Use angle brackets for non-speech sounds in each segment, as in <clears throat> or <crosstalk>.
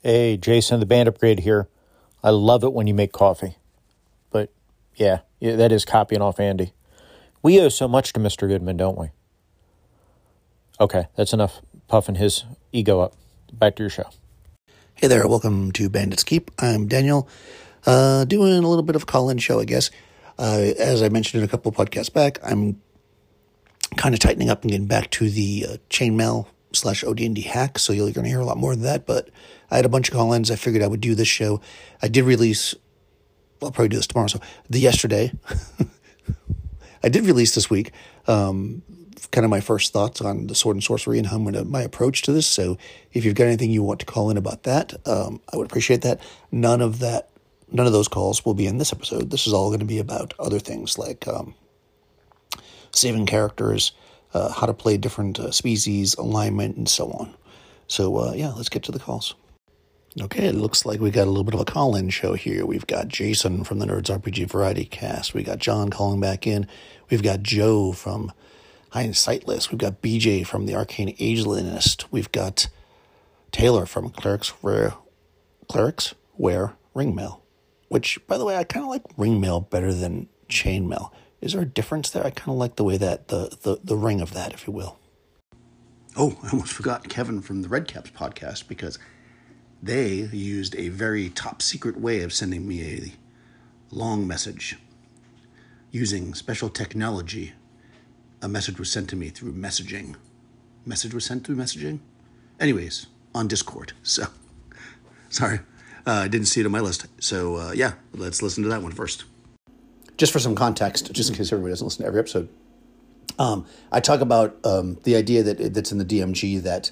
Hey, Jason, the band upgrade here. I love it when you make coffee. But yeah, yeah, that is copying off Andy. We owe so much to Mr. Goodman, don't we? Okay, that's enough puffing his ego up. Back to your show. Hey there, welcome to Bandits Keep. I'm Daniel, uh, doing a little bit of a call in show, I guess. Uh, as I mentioned in a couple podcasts back, I'm kind of tightening up and getting back to the uh, chainmail slash OD&D hack, so you're going to hear a lot more of that. But I had a bunch of call-ins. I figured I would do this show. I did release. I'll probably do this tomorrow. So the yesterday, <laughs> I did release this week. Um, kind of my first thoughts on the sword and sorcery and how my approach to this. So if you've got anything you want to call in about that, um, I would appreciate that. None of that, none of those calls will be in this episode. This is all going to be about other things like um, saving characters, uh, how to play different uh, species, alignment, and so on. So, uh, yeah, let's get to the calls. Okay, it looks like we got a little bit of a call in show here. We've got Jason from the Nerds RPG Variety Cast. We got John calling back in. We've got Joe from Hindsightless. We've got BJ from the Arcane Agelist. We've got Taylor from Clerics Wear, Clerics Wear Ringmail, which, by the way, I kind of like ringmail better than chainmail. Is there a difference there? I kind of like the way that the, the the ring of that, if you will. Oh, I almost forgot Kevin from the Redcaps podcast because they used a very top secret way of sending me a long message. Using special technology, a message was sent to me through messaging. Message was sent through messaging? Anyways, on Discord. <laughs> So, sorry, uh, I didn't see it on my list. So, uh, yeah, let's listen to that one first just for some context, just in case everybody doesn't listen to every episode, um, I talk about um, the idea that that's in the DMG that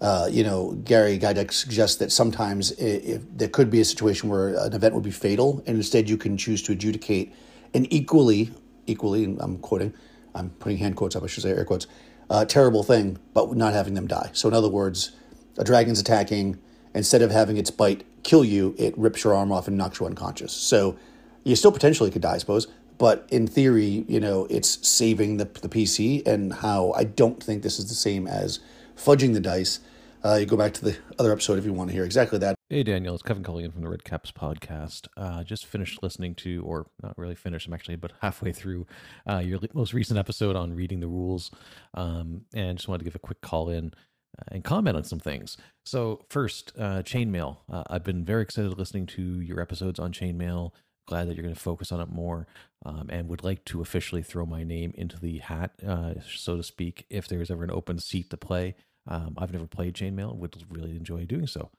uh, you know Gary Gygax suggests that sometimes if, there could be a situation where an event would be fatal, and instead you can choose to adjudicate an equally equally. I'm quoting, I'm putting hand quotes up. I should say air quotes. Uh, terrible thing, but not having them die. So in other words, a dragon's attacking. Instead of having its bite kill you, it rips your arm off and knocks you unconscious. So you still potentially could die, I suppose. But in theory, you know, it's saving the, the PC and how I don't think this is the same as fudging the dice. Uh, you go back to the other episode if you want to hear exactly that. Hey, Daniel, it's Kevin Culligan from the Red Caps podcast. Uh, just finished listening to, or not really finished, I'm actually but <laughs> halfway through uh, your most recent episode on reading the rules. Um, and just wanted to give a quick call in uh, and comment on some things. So, first, uh, chainmail. Uh, I've been very excited listening to your episodes on chainmail glad that you're going to focus on it more um, and would like to officially throw my name into the hat, uh, so to speak, if there's ever an open seat to play. Um, I've never played Chainmail, would really enjoy doing so.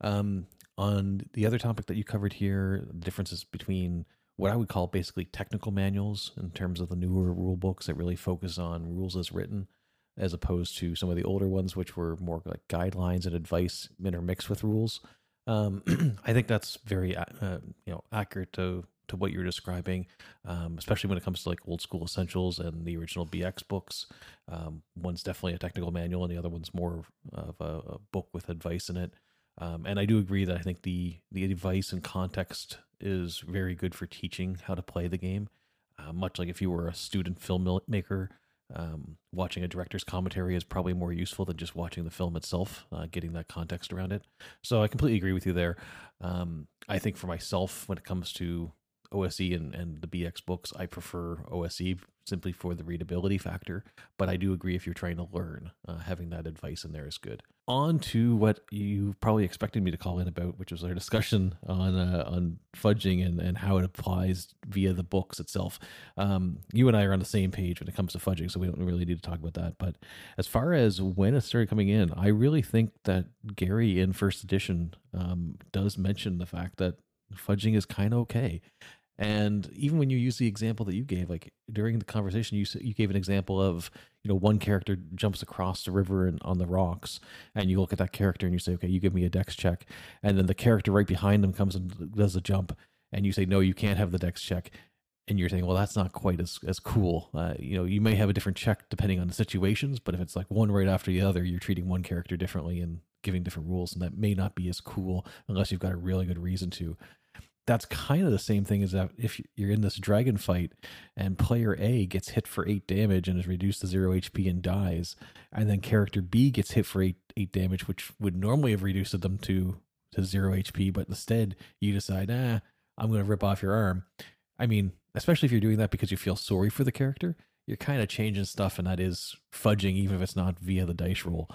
Um, on the other topic that you covered here, the differences between what I would call basically technical manuals in terms of the newer rule books that really focus on rules as written, as opposed to some of the older ones, which were more like guidelines and advice intermixed with rules. Um, <clears throat> I think that's very uh, uh, you know accurate to to what you're describing, um, especially when it comes to like old school essentials and the original BX books. Um, one's definitely a technical manual, and the other one's more of a, a book with advice in it. Um, and I do agree that I think the the advice and context is very good for teaching how to play the game. Uh, much like if you were a student filmmaker um, watching a director's commentary is probably more useful than just watching the film itself, uh, getting that context around it. So I completely agree with you there. Um, I think for myself, when it comes to OSE and, and the BX books, I prefer OSE simply for the readability factor. But I do agree if you're trying to learn, uh, having that advice in there is good. On to what you probably expected me to call in about, which was our discussion on uh, on fudging and, and how it applies via the books itself. Um, you and I are on the same page when it comes to fudging, so we don't really need to talk about that. But as far as when it started coming in, I really think that Gary in first edition um, does mention the fact that fudging is kind of okay. And even when you use the example that you gave, like during the conversation, you you gave an example of you know one character jumps across the river and on the rocks, and you look at that character and you say, okay, you give me a dex check, and then the character right behind them comes and does a jump, and you say, no, you can't have the dex check, and you're saying, well, that's not quite as as cool. Uh, you know, you may have a different check depending on the situations, but if it's like one right after the other, you're treating one character differently and giving different rules, and that may not be as cool unless you've got a really good reason to that's kind of the same thing as if you're in this dragon fight and player A gets hit for eight damage and is reduced to zero HP and dies, and then character B gets hit for eight eight damage, which would normally have reduced them to to zero HP, but instead you decide, ah, I'm going to rip off your arm. I mean, especially if you're doing that because you feel sorry for the character, you're kind of changing stuff, and that is fudging, even if it's not via the dice roll.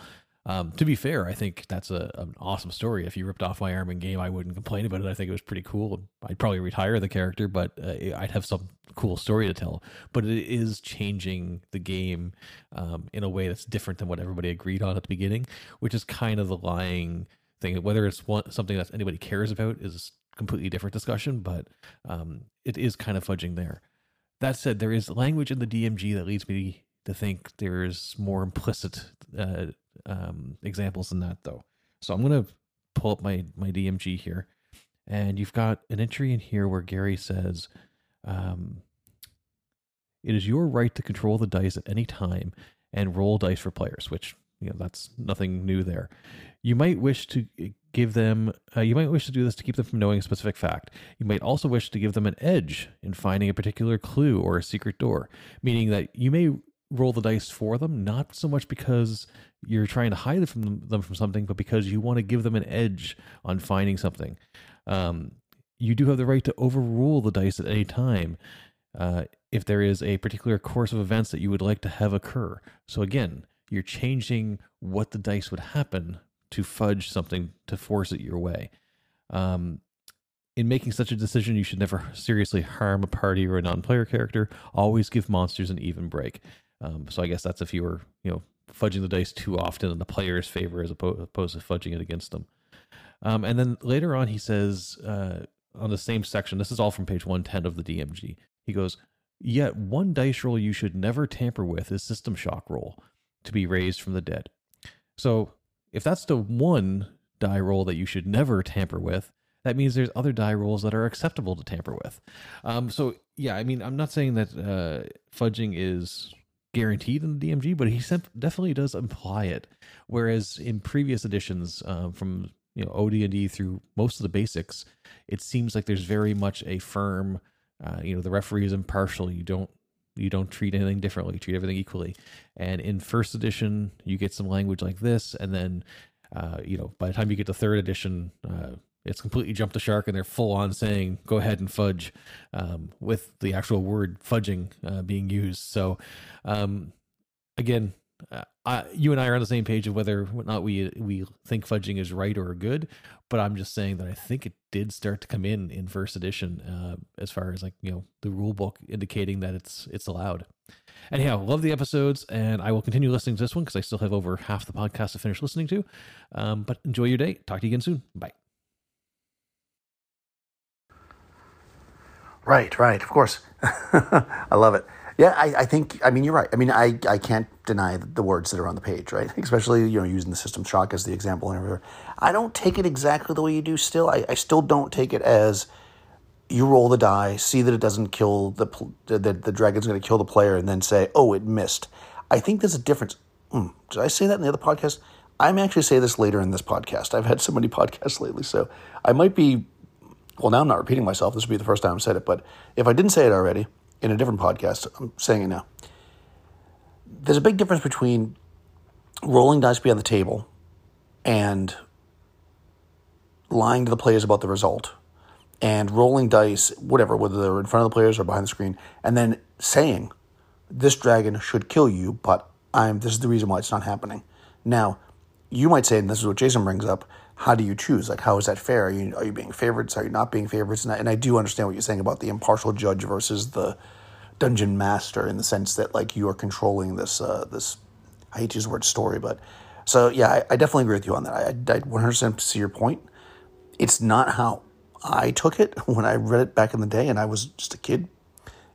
Um, to be fair, I think that's a, an awesome story. If you ripped off my arm in game, I wouldn't complain about it. I think it was pretty cool. I'd probably retire the character, but uh, I'd have some cool story to tell. But it is changing the game um, in a way that's different than what everybody agreed on at the beginning, which is kind of the lying thing. Whether it's one, something that anybody cares about is a completely different discussion, but um, it is kind of fudging there. That said, there is language in the DMG that leads me to think there's more implicit uh, um, examples than that, though. So I'm going to pull up my, my DMG here. And you've got an entry in here where Gary says, um, It is your right to control the dice at any time and roll dice for players, which, you know, that's nothing new there. You might wish to give them, uh, you might wish to do this to keep them from knowing a specific fact. You might also wish to give them an edge in finding a particular clue or a secret door, meaning that you may roll the dice for them, not so much because you're trying to hide from them, from something, but because you want to give them an edge on finding something. Um, you do have the right to overrule the dice at any time uh, if there is a particular course of events that you would like to have occur. So again, you're changing what the dice would happen to fudge something to force it your way. Um, in making such a decision, you should never seriously harm a party or a non-player character. Always give monsters an even break. Um, so I guess that's if you were, you know, fudging the dice too often in the player's favor as opposed to fudging it against them. Um, and then later on, he says uh, on the same section, this is all from page 110 of the DMG. He goes, Yet one dice roll you should never tamper with is System Shock roll to be raised from the dead. So if that's the one die roll that you should never tamper with, that means there's other die rolls that are acceptable to tamper with. Um, so yeah, I mean, I'm not saying that uh, fudging is guaranteed in the DMG, but he definitely does imply it. Whereas in previous editions, um, from you know OD&D through most of the basics, it seems like there's very much a firm, uh, you know, the referee is impartial. You don't you don't treat anything differently. You treat everything equally. And in first edition, you get some language like this, and then uh, you know by the time you get to third edition, uh, it's completely jumped the shark and they're full on saying go ahead and fudge um, with the actual word fudging uh, being used so um, again uh, I, you and I are on the same page of whether or not we we think fudging is right or good, but I'm just saying that I think it did start to come in in first edition uh, as far as like you know the rule book indicating that it's it's allowed. Anyhow, love the episodes, and I will continue listening to this one because I still have over half the podcast to finish listening to. Um, but enjoy your day. Talk to you again soon. Bye. Right, right, of course. <laughs> I love it. Yeah, I, I think, I mean, you're right. I mean, I, I can't deny the words that are on the page, right? <laughs> Especially, you know, using the system shock as the example and. I don't take it exactly the way you do still. I, I still don't take it as you roll the die, see that it doesn't kill the, that the dragon's going to kill the player, and then say, oh, it missed. I think there's a difference. Mm, did I say that in the other podcast? I'm actually say this later in this podcast. I've had so many <laughs> podcasts lately, so I might be well, now I'm not repeating myself. This would be the first time I've said it, but if I didn't say it already in a different podcast, I'm saying it now. There's a big difference between rolling dice beyond the table and lying to the players about the result and rolling dice, whatever, whether they're in front of the players or behind the screen, and then saying, This dragon should kill you, but I'm this is the reason why it's not happening. Now, you might say, and this is what Jason brings up, how do you choose? Like, how is that fair? Are you, are you being favorites? Are you not being favorites? And I, and I do understand what you're saying about the impartial judge versus the dungeon master in the sense that like you are controlling this uh, this I hate to use the word story, but so yeah, I, I definitely agree with you on that. I, I 100% see your point. It's not how I took it <laughs> when I read it back in the day, and I was just a kid,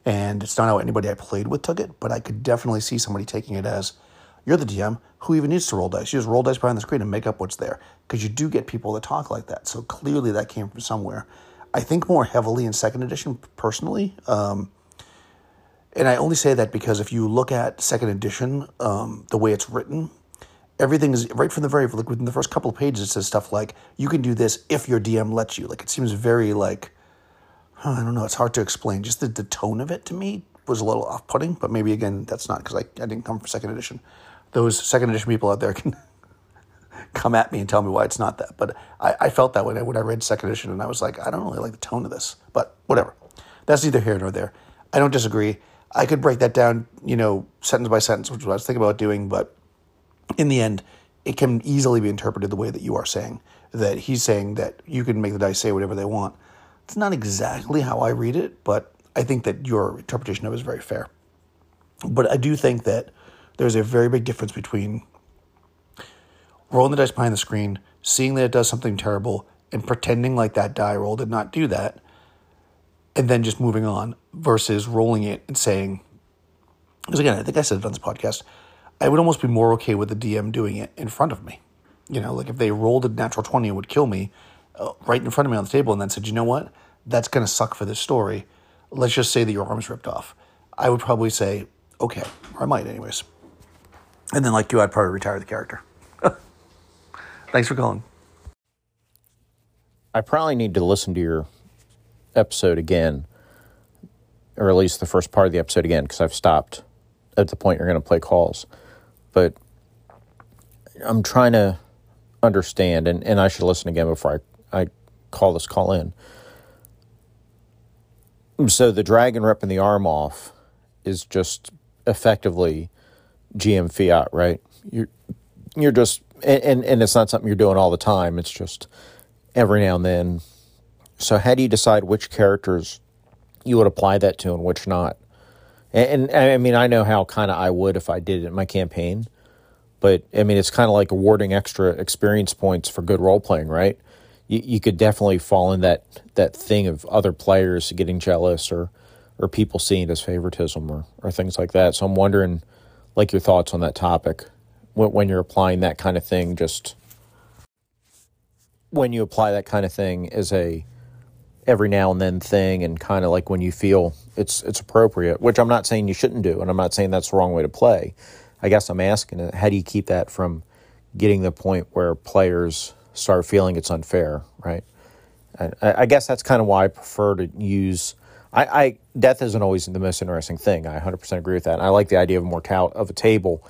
and it's not how anybody I played with took it. But I could definitely see somebody taking it as you're the DM. Who even needs to roll dice? You just roll dice behind the screen and make up what's there. Because you do get people that talk like that. So clearly that came from somewhere. I think more heavily in second edition, personally. Um, and I only say that because if you look at second edition, um, the way it's written, everything is right from the very like within the first couple of pages. It says stuff like you can do this if your DM lets you. Like it seems very like I don't know. It's hard to explain. Just the, the tone of it to me was a little off putting. But maybe again that's not because I, I didn't come from second edition those second edition people out there can <laughs> come at me and tell me why it's not that. But I, I felt that when I, when I read second edition, and I was like, I don't really like the tone of this. But whatever. That's neither here nor there. I don't disagree. I could break that down, you know, sentence by sentence, which I was thinking about doing. But in the end, it can easily be interpreted the way that you are saying. That he's saying that you can make the dice say whatever they want. It's not exactly how I read it, but I think that your interpretation of it is very fair. But I do think that there's a very big difference between rolling the dice behind the screen, seeing that it does something terrible, and pretending like that die roll did not do that, and then just moving on versus rolling it and saying, because again, I think I said it on this podcast, I would almost be more okay with the DM doing it in front of me. You know, like if they rolled a natural 20 and would kill me uh, right in front of me on the table and then said, you know what, that's going to suck for this story. Let's just say that your arm's ripped off. I would probably say, okay, or I might, anyways. And then, like you, I'd probably retire the character. Thanks for calling. I probably need to listen to your episode again, or at least the first part of the episode again, because I've stopped at the point you're going to play calls. But I'm trying to understand, and, and I should listen again before I, I call this call in. So the dragon ripping the arm off is just effectively GM fiat, right? You're you're just and, and it's not something you're doing all the time. It's just every now and then. So how do you decide which characters you would apply that to and which not? And, and I mean, I know how kind of I would if I did it in my campaign, but I mean, it's kind of like awarding extra experience points for good role playing, right? You, you could definitely fall in that that thing of other players getting jealous or or people seeing it as favoritism or or things like that. So I'm wondering, like, your thoughts on that topic when, you're applying that kind of thing. Just when you apply that kind of thing as a every now and then thing and kind of like when you feel it's it's appropriate which i'm not saying you shouldn't do and i'm not saying that's the wrong way to play. I guess i'm asking how do you keep that from getting the point where players start feeling it's unfair right? I, I guess that's kind of why i prefer to use I, I death isn't always the most interesting thing. I 100% agree with that. And i like the idea of mortality of a table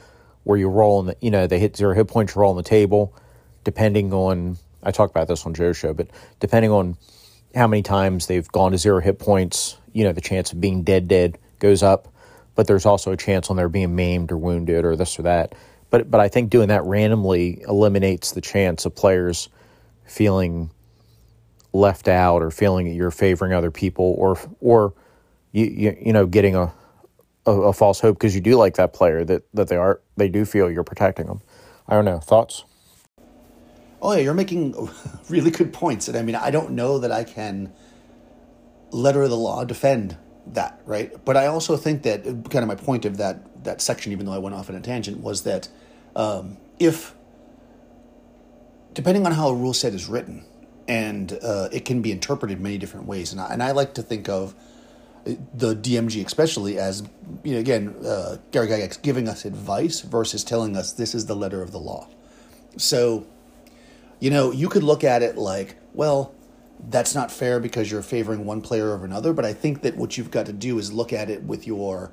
where you roll in the you know they hit zero hit points you roll on the table depending on i talked about this on joe's show but depending on how many times they've gone to zero hit points, you know, the chance of being dead, dead goes up. But there's also a chance on there being maimed or wounded or this or that. But but I think doing that randomly eliminates the chance of players feeling left out or feeling that you're favoring other people or or you you, you know getting a a, a false hope because you do like that player that that they are they do feel you're protecting them. I don't know thoughts. Oh yeah, you're making <laughs> really good points, and I mean, I don't know that I can letter of the law defend that, right? But I also think that kind of my point of that that section, even though I went off on a tangent, was that um, if depending on how a rule set is written, and uh, it can be interpreted many different ways, and I, and I like to think of the DMG especially as you know again uh, Gary Gygax giving us advice versus telling us this is the letter of the law. So you know, you could look at it like, well, that's not fair because you're favoring one player over another. But I think that what you've got to do is look at it with your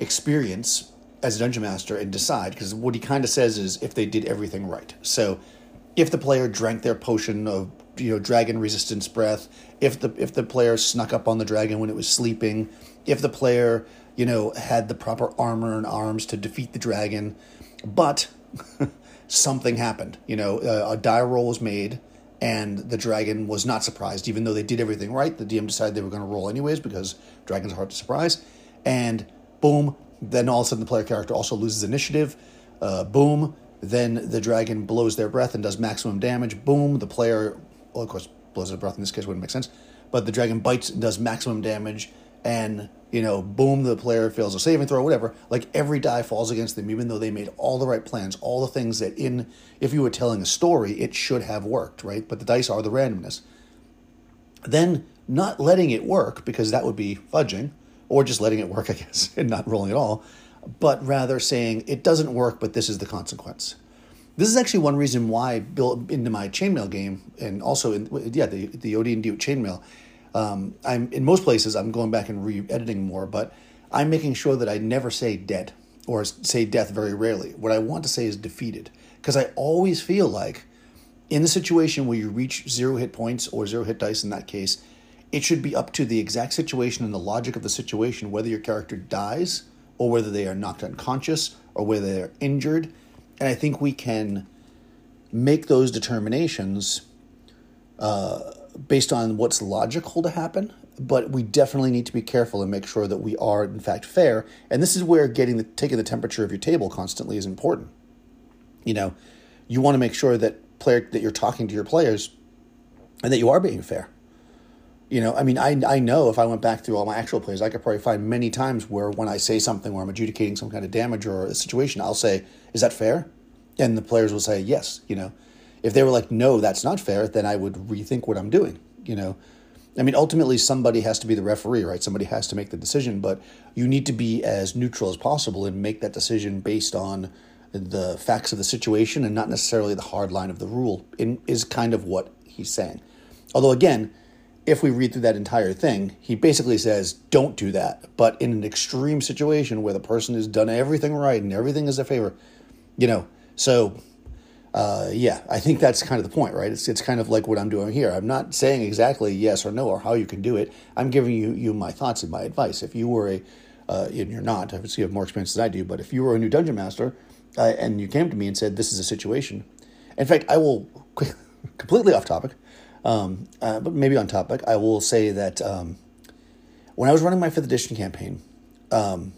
experience as a dungeon master and decide. Because what he kind of says is if they did everything right. So if the player drank their potion of you know dragon resistance breath, if the if the player snuck up on the dragon when it was sleeping, if the player you know had the proper armor and arms to defeat the dragon, but <laughs> something happened. You know, a die roll was made, and the dragon was not surprised, even though they did everything right. The DM decided they were going to roll anyways because dragons are hard to surprise. And boom, then all of a sudden the player character also loses initiative. Uh, boom, then the dragon blows their breath and does maximum damage. Boom, the player, well, of course, their breath in this case wouldn't make sense, but the dragon bites and does maximum damage and you know, boom, the player fails a saving throw, whatever. Like every die falls against them, even though they made all the right plans, all the things that in, if you were telling a story, it should have worked, right? But the dice are the randomness. Then not letting it work, because that would be fudging, or just letting it work, <laughs> I guess, and not rolling at all, but rather saying it doesn't work, but this is the consequence. This is actually one reason why I built into my chainmail game, and also in yeah the the OD&D chainmail um, I'm in most places I'm going back and re-editing more, but I'm making sure that I never say dead. or say death very rarely. What I want to say is defeated. Because I always feel like in the situation where you reach zero hit points or zero hit dice in that case, it should be up to the exact situation and the logic of the situation whether your character dies or whether they are knocked unconscious or whether they're injured. And I think we can make those determinations uh, based on what's logical to happen. But we definitely need to be careful and make sure that we are in fact fair. And this is where getting the taking the temperature of your table constantly is important. You know, you want to make sure that player that you're talking to your players and that you are being fair. You know, I mean, I, I know if I went back through all my actual plays, I could probably find many times where when I say something where I'm adjudicating some kind of damage or a situation, I'll say, "Is that fair?" And the players will say, "Yes." You know, if they were like, "No, that's not fair," then I would rethink what I'm doing. You know, I mean, ultimately, somebody has to be the referee, right? Somebody has to make the decision, but you need to be as neutral as possible and make that decision based on the facts of the situation and not necessarily the hard line of the rule. In, is kind of what he's saying. Although, again if we read through that entire thing, he basically says, don't do that. But in an extreme situation where the person has done everything right and everything is a favor, you know, so uh, yeah, I think that's kind of the point, right? It's, it's kind of like what I'm doing here. I'm not saying exactly yes or no or how you can do it. I'm giving you, you my thoughts and my advice. If you were a, uh, and you're not, obviously you have more experience than I do, but if you were a new dungeon master uh, and you came to me and said, this is a situation, in fact, I will, <laughs> completely off topic, um, uh, but maybe on topic, I will say that um, when I was running my fifth edition campaign, um,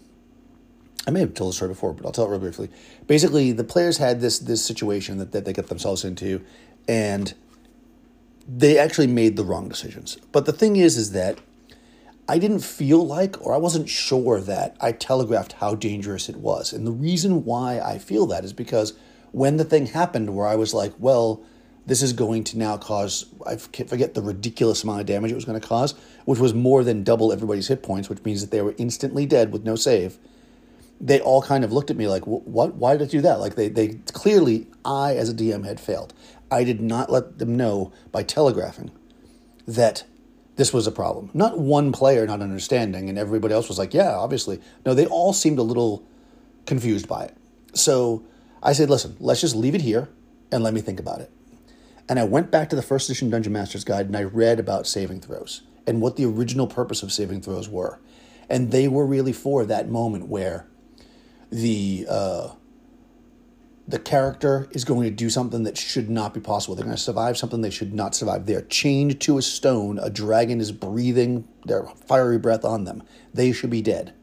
I may have told the story before, but I'll tell it real briefly. Basically, the players had this this situation that, that they got themselves into, and they actually made the wrong decisions. But the thing is, is that I didn't feel like, or I wasn't sure that I telegraphed how dangerous it was. And the reason why I feel that is because when the thing happened, where I was like, well, this is going to now cause, I forget the ridiculous amount of damage it was going to cause, which was more than double everybody's hit points, which means that they were instantly dead with no save. They all kind of looked at me like, what? Why did I do that? Like, they, they clearly, I as a DM had failed. I did not let them know by telegraphing that this was a problem. Not one player not understanding, and everybody else was like, yeah, obviously. No, they all seemed a little confused by it. So I said, listen, let's just leave it here and let me think about it. And I went back to the first edition Dungeon Master's Guide and I read about saving throws and what the original purpose of saving throws were. And they were really for that moment where the uh, the character is going to do something that should not be possible. They're going to survive something they should not survive. They're chained to a stone. A dragon is breathing their fiery breath on them. They should be dead.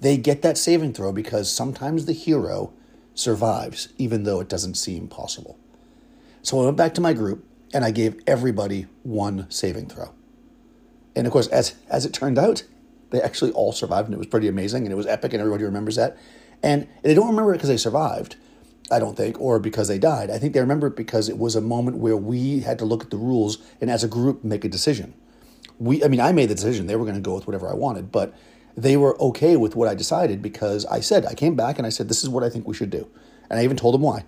They get that saving throw because sometimes the hero survives, even though it doesn't seem possible. So I went back to my group and I gave everybody one saving throw. And of course, as as it turned out, they actually all survived, and it was pretty amazing, and it was epic, and everybody remembers that. And they don't remember it because they survived, I don't think, or because they died. I think they remember it because it was a moment where we had to look at the rules and, as a group, make a decision. We, I mean, I made the decision; they were going to go with whatever I wanted, but they were okay with what I decided because I said I came back and I said this is what I think we should do, and I even told them why.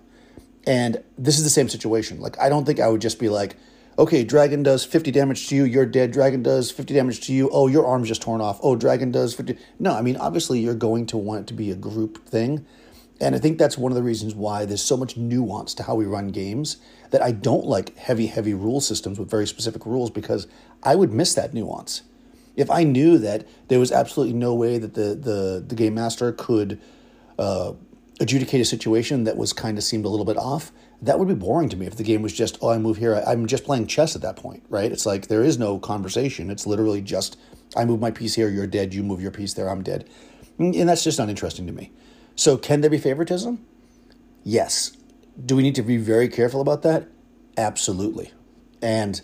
And this is the same situation. Like, I don't think I would just be like, okay, dragon does 50 damage to you, you're dead. Dragon does 50 damage to you. Oh, your arm's just torn off. Oh, dragon does 50. No, I mean, obviously, you're going to want it to be a group thing. And I think that's one of the reasons why there's so much nuance to how we run games that I don't like heavy, heavy rule systems with very specific rules because I would miss that nuance. If I knew that there was absolutely no way that the, the, the game master could uh, adjudicate a situation that was kind of seemed a little bit off, that would be boring to me if the game was just, oh, I move here. I'm just playing chess at that point, right? It's like there is no conversation. It's literally just, I move my piece here, you're dead. You move your piece there, I'm dead. And that's just not interesting to me. So, can there be favoritism? Yes. Do we need to be very careful about that? Absolutely. And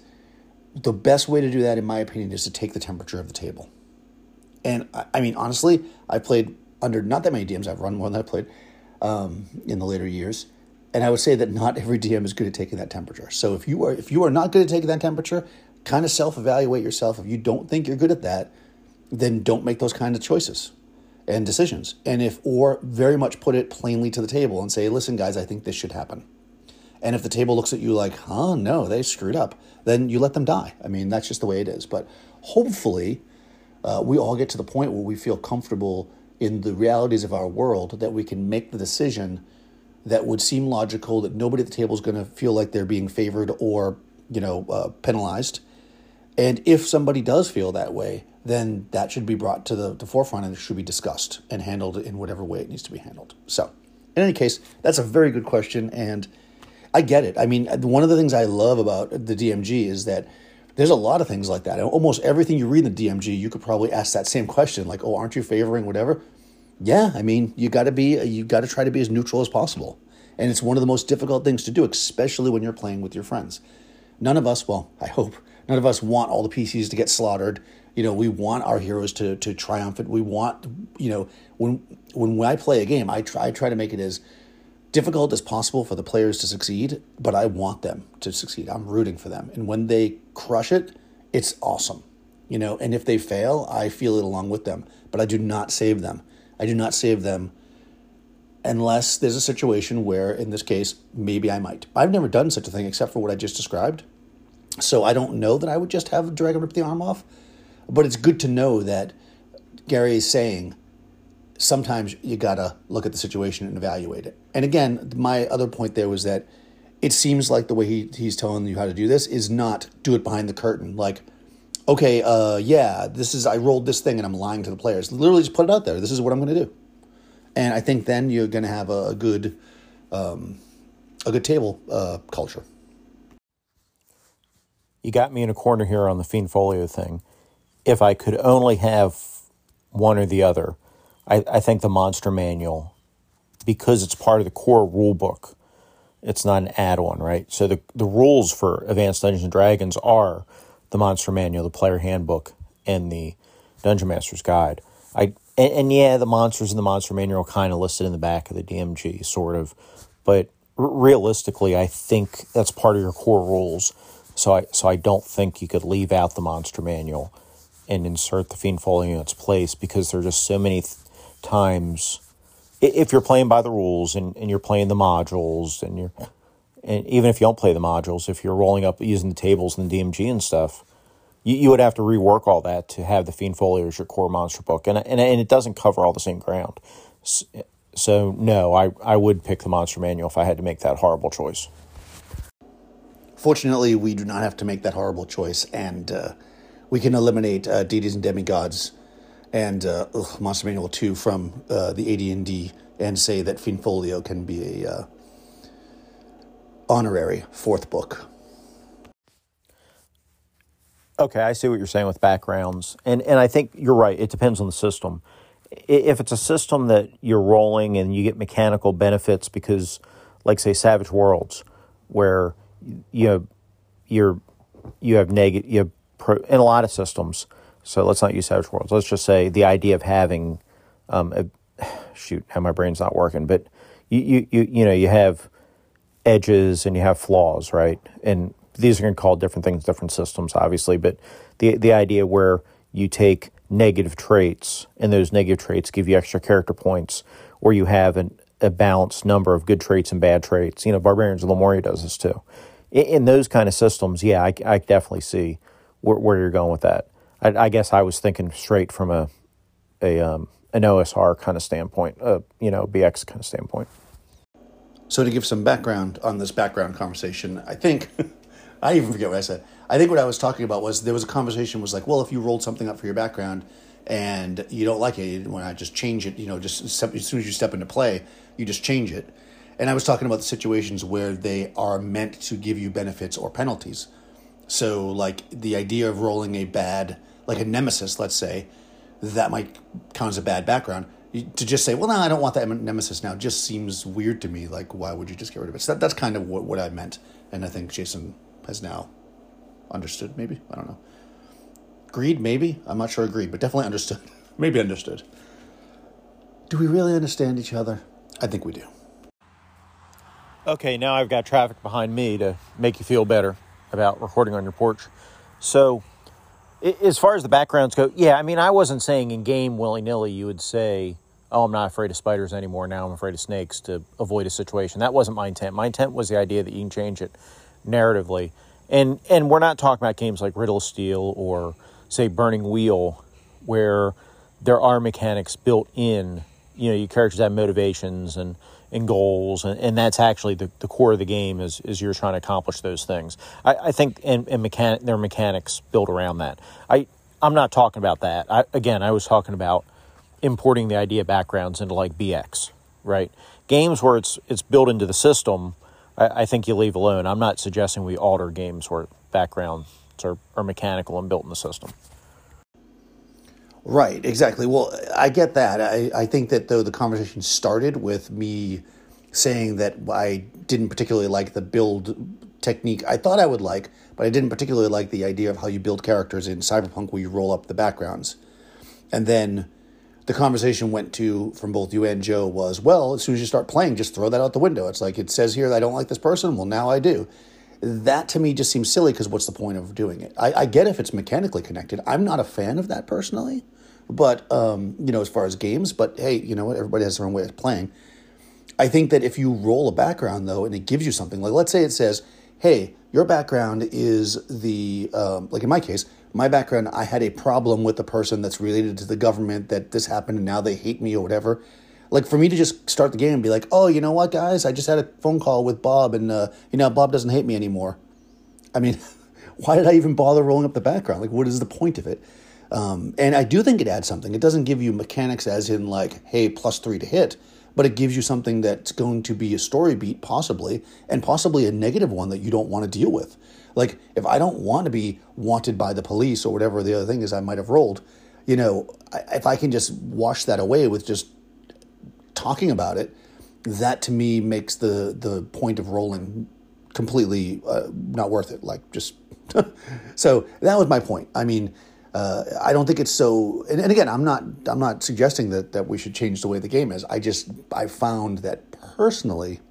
the best way to do that, in my opinion, is to take the temperature of the table. And I mean, honestly, I played under not that many DMs. I've run more than I played um, in the later years. And I would say that not every DM is good at taking that temperature. So if you are if you are not good at taking that temperature, kind of self evaluate yourself. If you don't think you're good at that, then don't make those kind of choices and decisions. And if or very much put it plainly to the table and say, listen, guys, I think this should happen. And if the table looks at you like, huh, no, they screwed up, then you let them die. I mean, that's just the way it is. But hopefully, uh, we all get to the point where we feel comfortable in the realities of our world that we can make the decision that would seem logical that nobody at the table is going to feel like they're being favored or you know uh, penalized. And if somebody does feel that way then that should be brought to the, the forefront and it should be discussed and handled in whatever way it needs to be handled. So in any case that's a very good question and i get it. I mean one of the things i love about the dmg is that there's a lot of things like that. Almost everything you read in the dmg you could probably ask that same question like oh aren't you favoring whatever yeah, I mean, you got to be uh, you got to try to be as neutral as possible. And it's one of the most difficult things to do, especially when you're playing with your friends. None of us, well, I hope, none of us want all the PCs to get slaughtered. You know, we want our heroes to to triumph. It. We want, you know, when when I play a game, I try I try to make it as difficult as possible for the players to succeed, but I want them to succeed. I'm rooting for them. And when they crush it, it's awesome. You know, and if they fail, I feel it along with them, but I do not save them. I do not save them unless there's a situation where, in this case, maybe I might. I've never done such a thing except for what I just described. So I don't know that I would just have Dragon rip the arm off. But it's good to know that Gary is saying sometimes you gotta look at the situation and evaluate it. And again, my other point there was that it seems like the way he, he's telling you how to do this is not do it behind the curtain. Like, okay, uh, yeah, this is I rolled this thing and I'm lying to the players. Literally, just put it out there. This is what I'm going to do, and I think then you're going to have a, a good, um, a good table uh, culture. You got me in a corner here on the Fiend Folio thing. If I could only have one or the other, I, I think the Monster Manual, because it's part of the core rule book, it's not an add-on, right? So the the rules for Advanced Dungeons and Dragons are the Monster Manual, the Player Handbook, and the Dungeon Master's Guide. I and, and yeah, the monsters in the Monster Manual kind of listed in the back of the DMG, sort of, but r- realistically, I think that's part of your core rules. So I so I don't think you could leave out the Monster Manual and insert the Fiend Folio in its place because there are just so many th- times if you're playing by the rules and, and you're playing the modules and you're and even if you don't play the modules, if you're rolling up using the tables and the DMG and stuff, you, you would have to rework all that to have the Fiend Folio as your core monster book, and and and it doesn't cover all the same ground. So, so no, I I would pick the Monster Manual if I had to make that horrible choice. Fortunately, we do not have to make that horrible choice, and uh, we can eliminate uh, deities and demigods and uh, ugh, Monster Manual two from uh, the AD&D and say that Fiend Folio can be a uh, honorary fourth book. Okay, I see what you're saying with backgrounds, and and I think you're right. It depends on the system. If it's a system that you're rolling and you get mechanical benefits because, like say, Savage Worlds, where you have you're you have negative you have pro, in a lot of systems. So let's not use Savage Worlds. Let's just say the idea of having, um, a, <sighs> shoot, how my brain's not working, but you you you you know you have edges and you have flaws, right? And these are going to call different things different systems, obviously, but the the idea where you take negative traits and those negative traits give you extra character points, or you have an, a balanced number of good traits and bad traits. You know, Barbarians of Lemuria does this too. In, in those kind of systems, yeah, I, I definitely see where, where, you're going with that. I, I, guess I was thinking straight from a a um, an OSR kind of standpoint, uh, you know, BX kind of standpoint. So to give some background on this background conversation, I think <laughs> I even forget what I said. I think what I was talking about was there was a conversation was like, well, if you rolled something up for your background and you don't like it, when I just change it, you know, just step, as soon as you step into play, you just change it. And I was talking about the situations where they are meant to give you benefits or penalties. So, like the idea of rolling a bad, like a nemesis, let's say, that might count as a bad background to just say, well, no, I don't want that nemesis now, just seems weird to me. Like, why would you just get rid of it? So that, that's kind of what, what I meant. And I think Jason has now understood, maybe. I don't know. Greed, maybe. I'm not sure agreed, but definitely understood. <laughs> maybe understood. Do we really understand each other? I think we do. Okay, now I've got traffic behind me to make you feel better about recording on your porch. So, as far as the backgrounds go, yeah, I mean, I wasn't saying in game willy nilly you would say, oh, I'm not afraid of spiders anymore. Now I'm afraid of snakes to avoid a situation. That wasn't my intent. My intent was the idea that you can change it narratively. And, and we're not talking about games like Riddle Steel or, say, Burning Wheel, where there are mechanics built in. You know, your characters have motivations and, and goals, and, and that's actually the, the core of the game is is you're trying to accomplish those things. I, I think and, and mechanic there are mechanics built around that. I I'm not talking about that. I, again, I was talking about importing the idea backgrounds into like BX, right? Games where it's it's built into the system, I, I think you leave alone. I'm not suggesting we alter games where backgrounds are, are mechanical and built in the system. Right, exactly. Well, I get that. I, I think that though the conversation started with me saying that I didn't particularly like the build technique I thought I would like, but I didn't particularly like the idea of how you build characters in Cyberpunk where you roll up the backgrounds. And then the conversation went to from both you and Joe was, well, as soon as you start playing, just throw that out the window. It's like it says here I don't like this person. Well, now I do. That to me just seems silly because what's the point of doing it? I, I, get if it's mechanically connected. I'm not a fan of that personally, but um, you know, as far as games, but hey, you know what? Everybody has their own way of playing. I think that if you roll a background though, and it gives you something, like let's say it says, "Hey, your background is the um, like in my case, my background, I had a problem with the person that's related to the government that this happened and now they hate me or whatever. Like for me to just start the game and be like, oh, you know what, guys, I just had a phone call with Bob and uh, you know Bob doesn't hate me anymore. I mean, <laughs> why did I even bother rolling up the background? Like, what is the point of it? Um, and I do think it adds something. It doesn't give you mechanics as in like, hey, plus three to hit, but it gives you something that's going to be a story beat possibly, and possibly a negative one that you don't want to deal with. Like, if I don't want to be wanted by the police or whatever the other thing is I might have rolled, you know, if I can just wash that away with just talking about it, that to me makes the the point of rolling completely uh, not worth it. Like, just <laughs> so that was my point. I mean. Uh, I don't think it's so. And, and, again, I'm not. I'm not suggesting that that we should change the way the game is. I just I found that personally,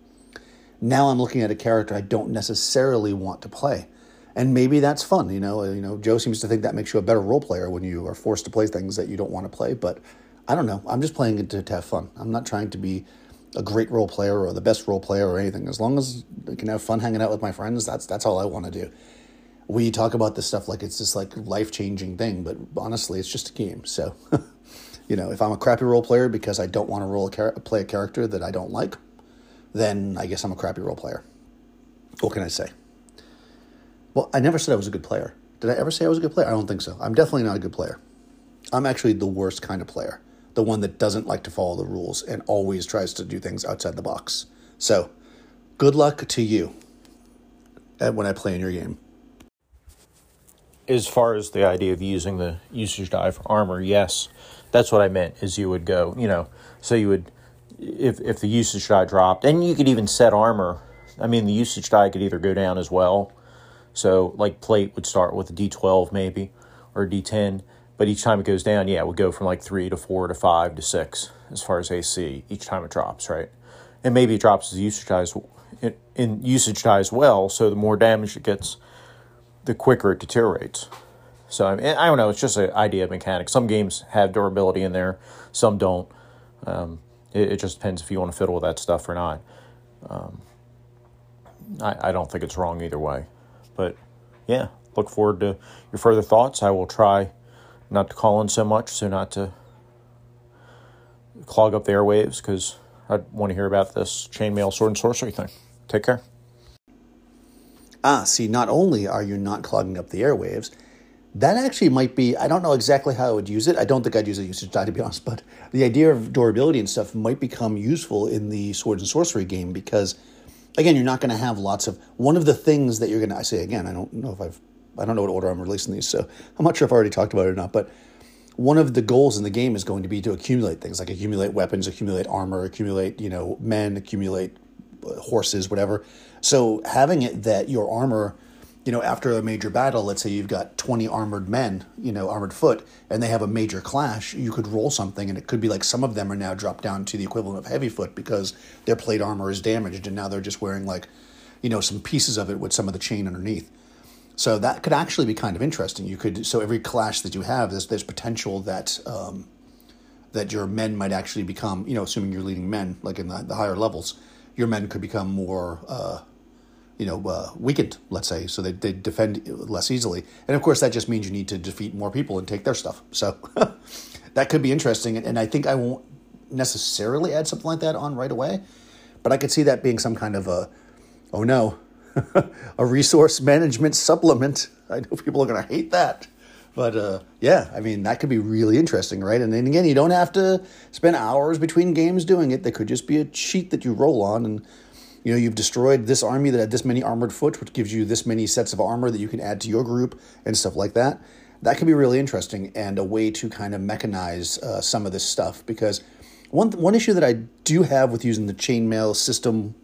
now I'm looking at a character I don't necessarily want to play. And maybe that's fun, you know. You know, Joe seems to think that makes you a better role player when you are forced to play things that you don't want to play. But I don't know. I'm just playing it to, to have fun. I'm not trying to be a great role player or the best role player or anything. As long as I can have fun hanging out with my friends, that's that's all I want to do. We talk about this stuff like it's this like life changing thing, but honestly, it's just a game. So, <laughs> you know, if I'm a crappy role player because I don't want to roll a char- play a character that I don't like, then I guess I'm a crappy role player. What can I say? Well, I never said I was a good player. Did I ever say I was a good player? I don't think so. I'm definitely not a good player. I'm actually the worst kind of player. The one that doesn't like to follow the rules and always tries to do things outside the box. So, good luck to you when I play in your game. As far as the idea of using the usage die for armor, yes, that's what I meant. Is you would go, you know, so you would if if the usage die dropped, and you could even set armor. I mean, the usage die could either go down as well. So, like plate would start with a D12 maybe or a D10, but each time it goes down, yeah, it would go from like three to four to five to six as far as AC each time it drops, right? And maybe it drops as usage die in, in usage die as well. So the more damage it gets, the quicker it deteriorates. So I, mean, I don't know. It's just an idea of mechanics. Some games have durability in there, some don't. Um, it, it, just depends if you want to fiddle with that stuff or not. Um, I, I don't think it's wrong either way. But yeah, look forward to your further thoughts. I will try not to call in so much, so not to clog up the airwaves because I want to hear about this chainmail sword and sorcery thing. Take care. Ah, see, not only are you not clogging up the airwaves, that actually might be, I don't know exactly how I would use it. I don't think I'd use a usage die to be honest, <laughs> but the idea of durability and stuff might become useful in the swords and sorcery game because, again, you're not going to have lots of, one of the things that you're going to, I say again, I don't know if I've, I don't know what order I'm releasing these, so I'm not sure if I've already talked about it or not, but one of the goals in the game is going to be to accumulate things like accumulate weapons, accumulate armor, accumulate, you know, men, accumulate uh, horses, whatever. So having it that your armor, you know, after a major battle, let's say you've got 20 armored men, you know, armored foot, and they have a major clash, you could roll something, and it could be like some of them are now dropped down to the equivalent of heavy foot because their plate armor is damaged, and now they're just wearing like, you know, some pieces of it with some of the chain underneath. So that could actually be kind of interesting. You could so every clash that you have, there's there's potential that um, that your men might actually become, you know, assuming you're leading men, like in the, the higher levels, your men could become more uh, you know, uh, weakened, let's say, so they, they defend less easily. And of course, that just means you need to defeat more people and take their stuff. So <laughs> that could be interesting. And, I think I won't necessarily add something like that on right away, but I could see that being some kind of a, oh no, <laughs> a resource management supplement. I know people are going to hate that. But uh, yeah, I mean, that could be really interesting, right? And then again, you don't have to spend hours between games doing it. There could just be a sheet that you roll on, and you know, you've destroyed this army that had this many armored foot, which gives you this many sets of armor that you can add to your group and stuff like that. That can be really interesting and a way to kind of mechanize uh, some of this stuff. Because one one issue that I do have with using the chainmail system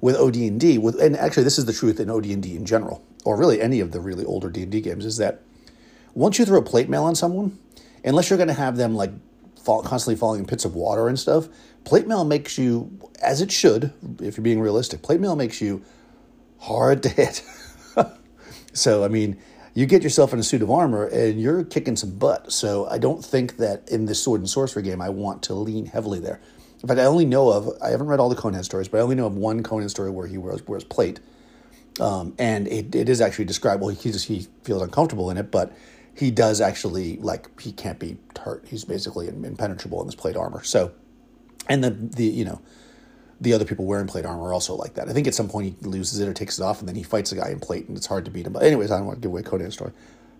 with OD&D, with and actually this is the truth in OD&D in general, or really any of the really older D&D games, is that once you throw plate mail on someone, unless you're going to have them like fall, constantly falling in pits of water and stuff, plate mail makes you, as it should, if you're being realistic, plate mail makes you hard to hit. <laughs> so, I mean, you get yourself in a suit of armor and you're kicking some butt. So, I don't think that in this sword and sorcery game, I want to lean heavily there. In fact, I only know of, I haven't read all the Conan stories, but I only know of one Conan story where he wears, wears plate. Um, and it, it is actually described, well, he, just, he feels uncomfortable in it, but he does actually like he can't be hurt. He's basically impenetrable in this plate armor. So, and the the you know the other people wearing plate armor are also like that. I think at some point he loses it or takes it off, and then he fights a guy in plate, and it's hard to beat him. But anyways, I don't want to give away Conan's story.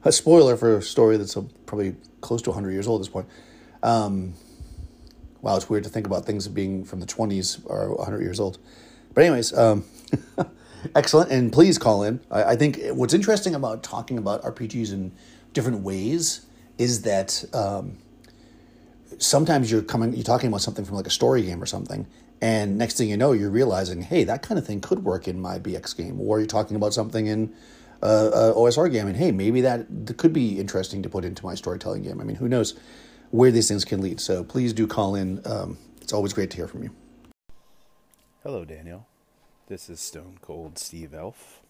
A spoiler for a story that's a, probably close to 100 years old at this point. Um, wow, it's weird to think about things being from the 20s or 100 years old. But anyways, um, <laughs> excellent, and please call in. I, I think what's interesting about talking about RPGs in different ways is that um, sometimes you're coming, you're talking about something from like a story game or something, and next thing you know, you're realizing, hey, that kind of thing could work in my BX game, or you're talking about something in uh, a OSR game, and hey, maybe that could be interesting to put into my storytelling game. I mean, who knows where these things can lead? So please do call in. Um, it's always great to hear from you. Hello, Daniel. This is Stone Cold Steve Elf.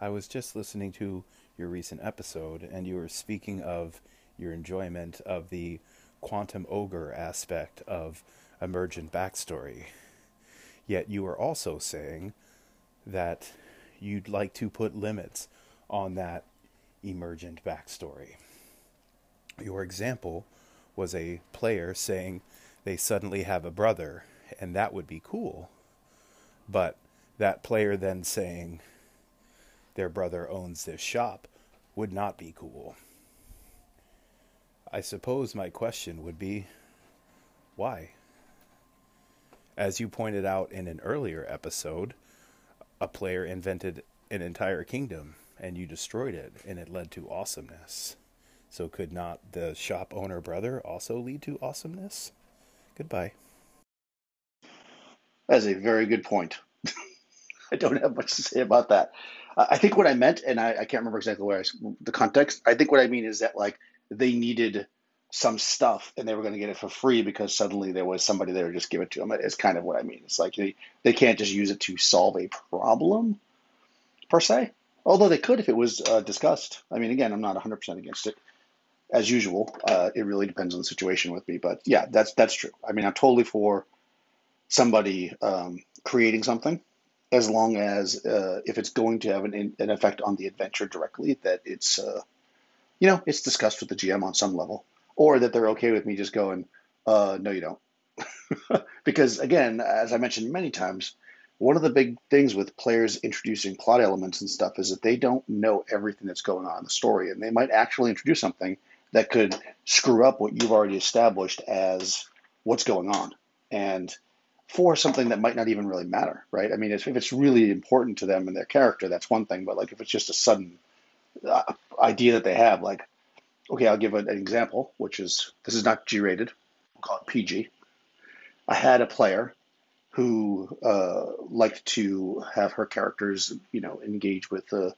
I was just listening to your recent episode, and you were speaking of your enjoyment of the quantum ogre aspect of emergent backstory. Yet you were also saying that you'd like to put limits on that emergent backstory. Your example was a player saying they suddenly have a brother, and that would be cool. But that player then saying, their brother owns this shop would not be cool. I suppose my question would be why? As you pointed out in an earlier episode, a player invented an entire kingdom and you destroyed it and it led to awesomeness. So could not the shop owner brother also lead to awesomeness? Goodbye. That's a very good point. <laughs> I don't have much to say about that. I think what I meant, and I, I can't remember exactly where I, the context. I think what I mean is that like they needed some stuff and they were going to get it for free because suddenly there was somebody there to just give it to them. It's kind of what I mean. It's like they, they can't just use it to solve a problem per se, although they could if it was uh, discussed. I mean, again, I'm not 100% against it. As usual, uh, it really depends on the situation with me. But yeah, that's that's true. I mean, I'm totally for somebody um, creating something as long as uh, if it's going to have an, an effect on the adventure directly, that it's uh, you know it's discussed with the GM on some level, or that they're okay with me just going, uh, no, you don't, <laughs> because again, as I mentioned many times, one of the big things with players introducing plot elements and stuff is that they don't know everything that's going on in the story, and they might actually introduce something that could screw up what you've already established as what's going on, and for something that might not even really matter, right? I mean, if, if it's really important to them and their character, that's one thing. But like, if it's just a sudden idea that they have, like, okay, I'll give an, example, which is this is not G-rated, we'll call it PG. I had a player who uh, liked to have her characters, you know, engage with the, uh,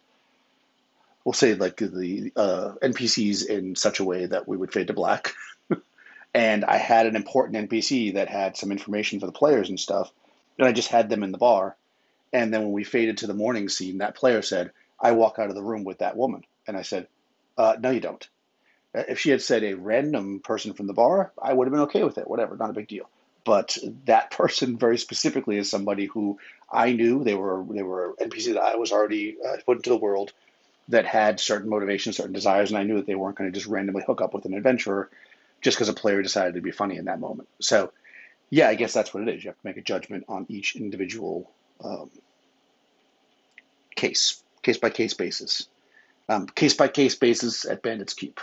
we'll say like the uh, NPCs in such a way that we would fade to black. <laughs> and I had an important NPC that had some information for the players and stuff, and I just had them in the bar. And then when we faded to the morning scene, that player said, "I walk out of the room with that woman," and I said, uh, "No, you don't." Uh, if she had said a random person from the bar, I would have been okay with it. Whatever, not a big deal. But that <laughs> person very specifically is somebody who I knew they were they were NPC that I was already uh, put into the world that had certain motivations, certain desires, and I knew that they weren't going to just randomly hook up with an adventurer just because a player decided to be funny in that moment. So, yeah, I guess that's what it is. You have to make a judgment on each individual um, case, case by case basis, um, case by case basis at Bandits Keep.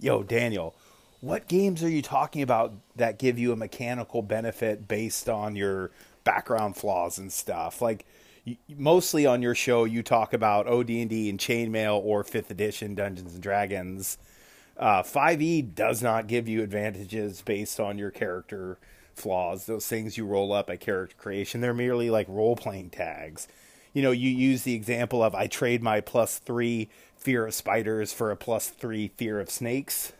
Yo, Daniel, what games are you talking about that give you a mechanical benefit based on your background flaws and stuff? Like mostly on your show you talk about OD&D and chainmail or 5th edition Dungeons and Dragons. Uh, 5e does not give you advantages based on your character flaws. Those things you roll up at character creation, they're merely like role playing tags. You know, you use the example of I trade my plus 3 fear of spiders for a plus 3 fear of snakes.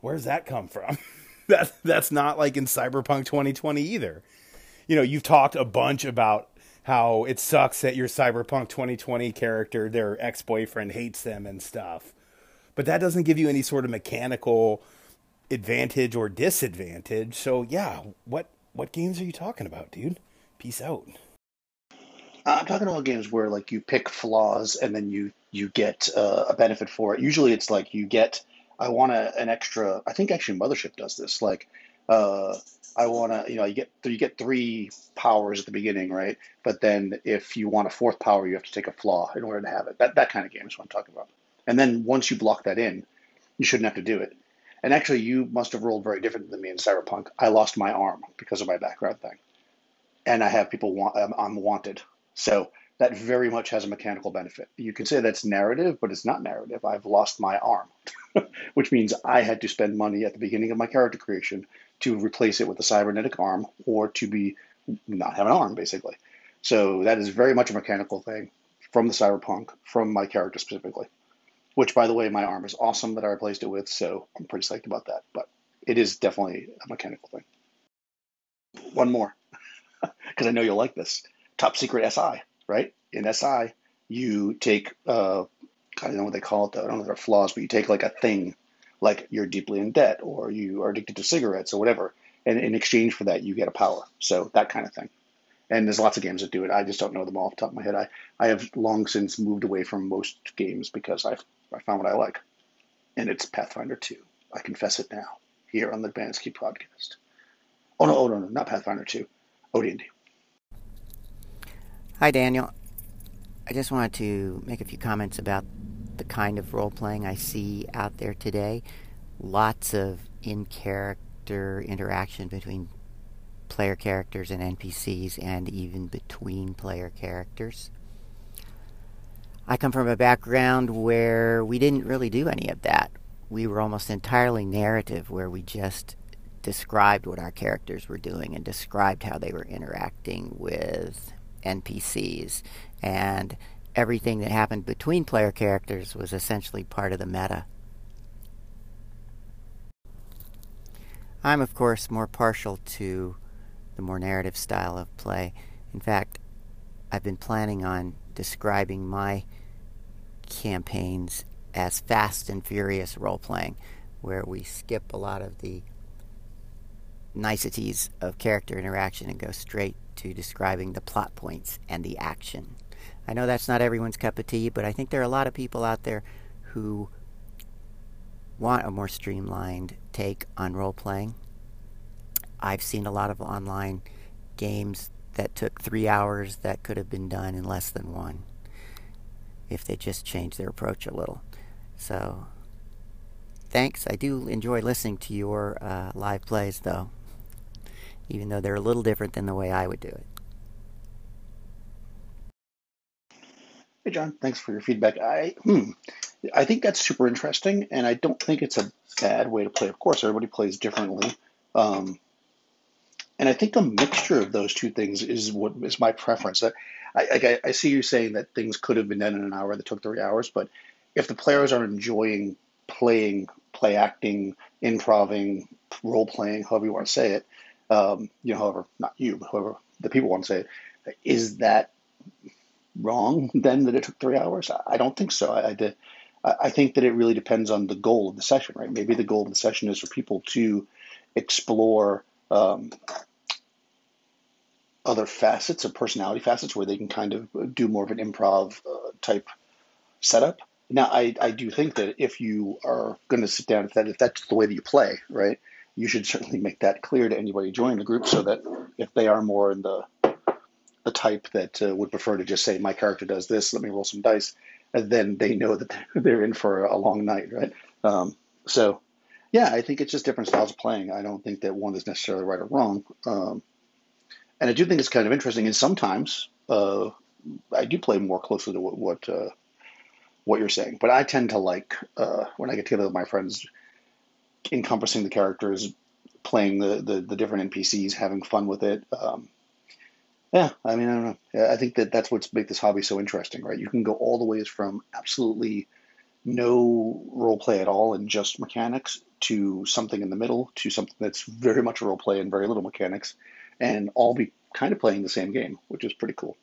Where's that come from? <laughs> that that's not like in Cyberpunk 2020 either. You know, you've talked a bunch about how it sucks that your Cyberpunk 2020 character, their ex boyfriend, hates them and stuff. But that doesn't give you any sort of mechanical advantage or disadvantage. So yeah, what what games are you talking about, dude? Peace out. I'm talking about games where like you pick flaws and then you you get uh, a benefit for it. Usually it's like you get I want a, an extra. I think actually Mothership does this. Like uh, I want to, you know, you get you get three powers at the beginning, right? But then if you want a fourth power, you have to take a flaw in order to have it. That that kind of game is what I'm talking about. And then once you block that in, you shouldn't have to do it. And actually, you must have rolled very different than me in Cyberpunk. I lost my arm because of my background thing, and I have people want I'm wanted. So that very much has a mechanical benefit. You could say that's narrative, but it's not narrative. I've lost my arm, <laughs> which means I had to spend money at the beginning of my character creation to replace it with a cybernetic arm or to be not have an arm, basically. So that is very much a mechanical thing from the cyberpunk, from my character specifically. Which, by the way, my arm is awesome that I replaced it with, so I'm pretty psyched about that. But it is definitely a mechanical thing. One more, <laughs> because I know you'll like this. Top secret SI, right? In SI, you take, uh, I don't know what they call it, though. I don't know if they're flaws, but you take like a thing like you're deeply in debt or you are addicted to cigarettes or whatever. And in exchange for that, you get a power. So that kind of thing. And there's lots of games that do it. I just don't know them all off the top of my head. I, I have long since moved away from most games because I've I found what I like. And it's Pathfinder 2. I confess it now here on the Keep podcast. Oh no, oh no, no, not Pathfinder 2. OD&D. Hi Daniel. I just wanted to make a few comments about the kind of role playing I see out there today. Lots of in character interaction between player characters and NPCs, and even between player characters. I come from a background where we didn't really do any of that. We were almost entirely narrative, where we just described what our characters were doing and described how they were interacting with NPCs. And everything that happened between player characters was essentially part of the meta. I'm, of course, more partial to the more narrative style of play. In fact, I've been planning on describing my campaigns as fast and furious role playing, where we skip a lot of the niceties of character interaction and go straight to describing the plot points and the action. I know that's not everyone's cup of tea, but I think there are a lot of people out there who want a more streamlined take on role playing. I've seen a lot of online games that took three hours that could have been done in less than one if they just changed their approach a little. So, thanks. I do enjoy listening to your uh, live plays, though, even though they're a little different than the way I would do it. Hey, John, thanks for your feedback. I hmm, I think that's super interesting, and I don't think it's a bad way to play. Of course, everybody plays differently, um, and I think a mixture of those two things is what is my preference. I, I, I see you saying that things could have been done in an hour that took three hours, but if the players are enjoying playing, play acting, improving, role playing, however you want to say it, um, you know, however, not you, but however the people want to say is that wrong <laughs> then that it took three hours? I don't think so. I, I did. I think that it really depends on the goal of the session, right? Maybe the goal of the session is for people to explore um, other facets of personality facets where they can kind of do more of an improv uh, type setup. Now, I, I do think that if you are going to sit down, if, that, if that's the way that you play, right, you should certainly make that clear to anybody joining the group so that if they are more in the the type that uh, would prefer to just say, my character does this, let me roll some dice, and then they know that they're in for a long night, right? Um, so, yeah, I think it's just different styles of playing. I don't think that one is necessarily right or wrong. Um, and I do think it's kind of interesting. And sometimes uh, I do play more closely to what what, uh, what you're saying. But I tend to like uh, when I get together with my friends, encompassing the characters, playing the the, the different NPCs, having fun with it. Um, yeah, I mean, I don't know. I think that that's what's make this hobby so interesting, right? You can go all the ways from absolutely no role play at all and just mechanics to something in the middle to something that's very much role play and very little mechanics, and all be kind of playing the same game, which is pretty cool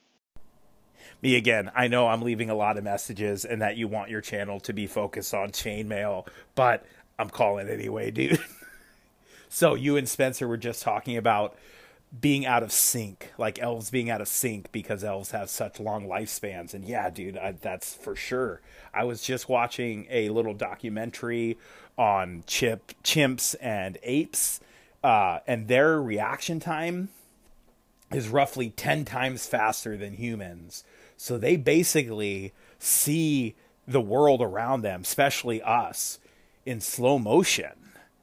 me again. I know I'm leaving a lot of messages and that you want your channel to be focused on chainmail, but I'm calling anyway, dude. <laughs> so you and Spencer were just talking about being out of sync, like elves being out of sync because elves have such long lifespans. And yeah, dude, I, that's for sure. I was just watching a little documentary on chip chimps and apes, uh, and their reaction time is roughly 10 times faster than humans. So they basically see the world around them, especially us, in slow motion.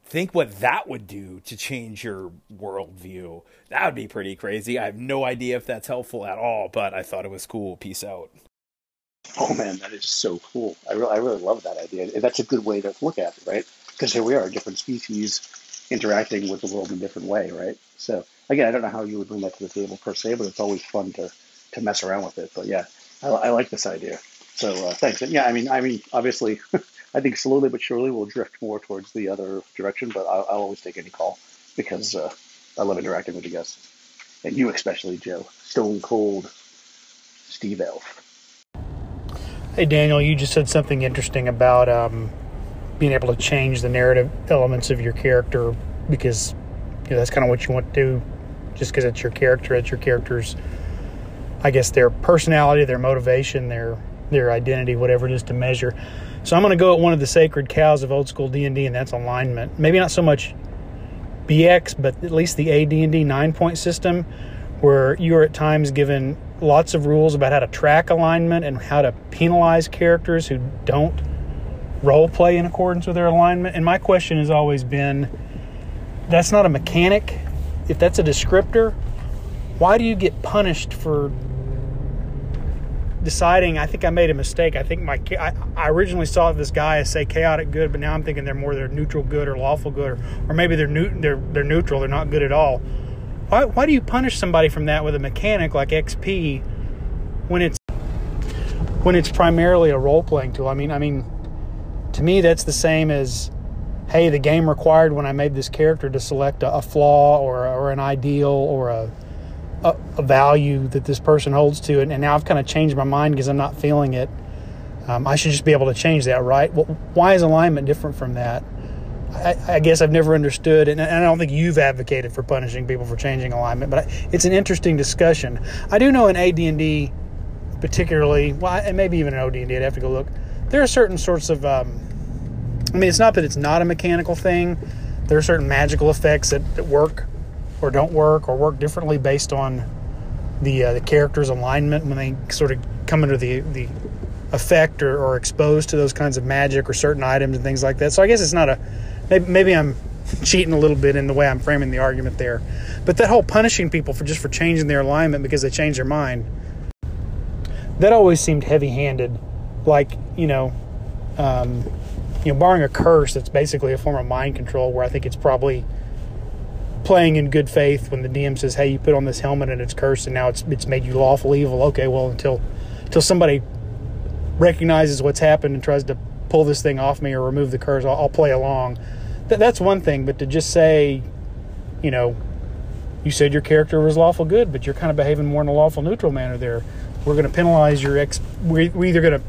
Think what that would do to change your worldview. That would be pretty crazy. I have no idea if that's helpful at all, but I thought it was cool. Peace out. Oh man, that is so cool. I really, I really love that idea. That's a good way to look at it, right? Because here we are, different species interacting with the world in a different way, right? So again, I don't know how you would bring that to the table per se, but it's always fun to to mess around with it. But yeah, I, I like this idea. So uh, thanks. And yeah, I mean, I mean, obviously, <laughs> I think slowly but surely we'll drift more towards the other direction. But I'll, I'll always take any call because uh, I love interacting with you guys, and you especially, Joe. Stone Cold, Steve Elf. Hey Daniel, you just said something interesting about um, being able to change the narrative elements of your character because you know, that's kind of what you want to do. Just because it's your character, it's your character's I guess their personality, their motivation, their their identity, whatever it is to measure. So I'm going to go at one of the sacred cows of old school D&D, and that's alignment. Maybe not so much BX, but at least the AD&D nine point system, where you are at times given lots of rules about how to track alignment and how to penalize characters who don't role play in accordance with their alignment. And my question has always been, that's not a mechanic. If that's a descriptor, why do you get punished for deciding? I think I made a mistake. I think my I, I originally saw this guy as say chaotic good, but now I'm thinking they're more they're neutral good or lawful good, or, or maybe they're new, they're they're neutral. They're not good at all. Why why do you punish somebody from that with a mechanic like XP when it's when it's primarily a role playing tool? I mean I mean to me that's the same as hey the game required when I made this character to select a, a flaw or or an ideal or a a, a value that this person holds to it, and now I've kind of changed my mind because I'm not feeling it. Um, I should just be able to change that, right? Well, why is alignment different from that? I, I guess I've never understood, and, and, I don't think you've advocated for punishing people for changing alignment, but I, it's an interesting discussion. I do know in AD&D, particularly, well, and maybe even in OD&D, I'd have to go look. There are certain sorts of, um, I mean, it's not that it's not a mechanical thing. There are certain magical effects that, that work or don't work or work differently based on the uh, the character's alignment when they sort of come under the the effect or, or exposed to those kinds of magic or certain items and things like that. So I guess it's not a maybe, maybe I'm <laughs> cheating a little bit in the way I'm framing the argument there. But that whole punishing people for just for changing their alignment because they changed their mind that always seemed heavy-handed like you know um, you know barring a curse that's basically a form of mind control where I think it's probably playing in good faith when the DM says, "Hey, you put on this helmet and it's cursed, and now it's it's made you lawful evil." Okay, well until until somebody recognizes what's happened and tries to pull this thing off me or remove the curse, I'll, I'll play along. Th- that's one thing, but to just say, you know, you said your character was lawful good, but you're kind of behaving more in a lawful neutral manner there. We're going to penalize your ex. We're, either going to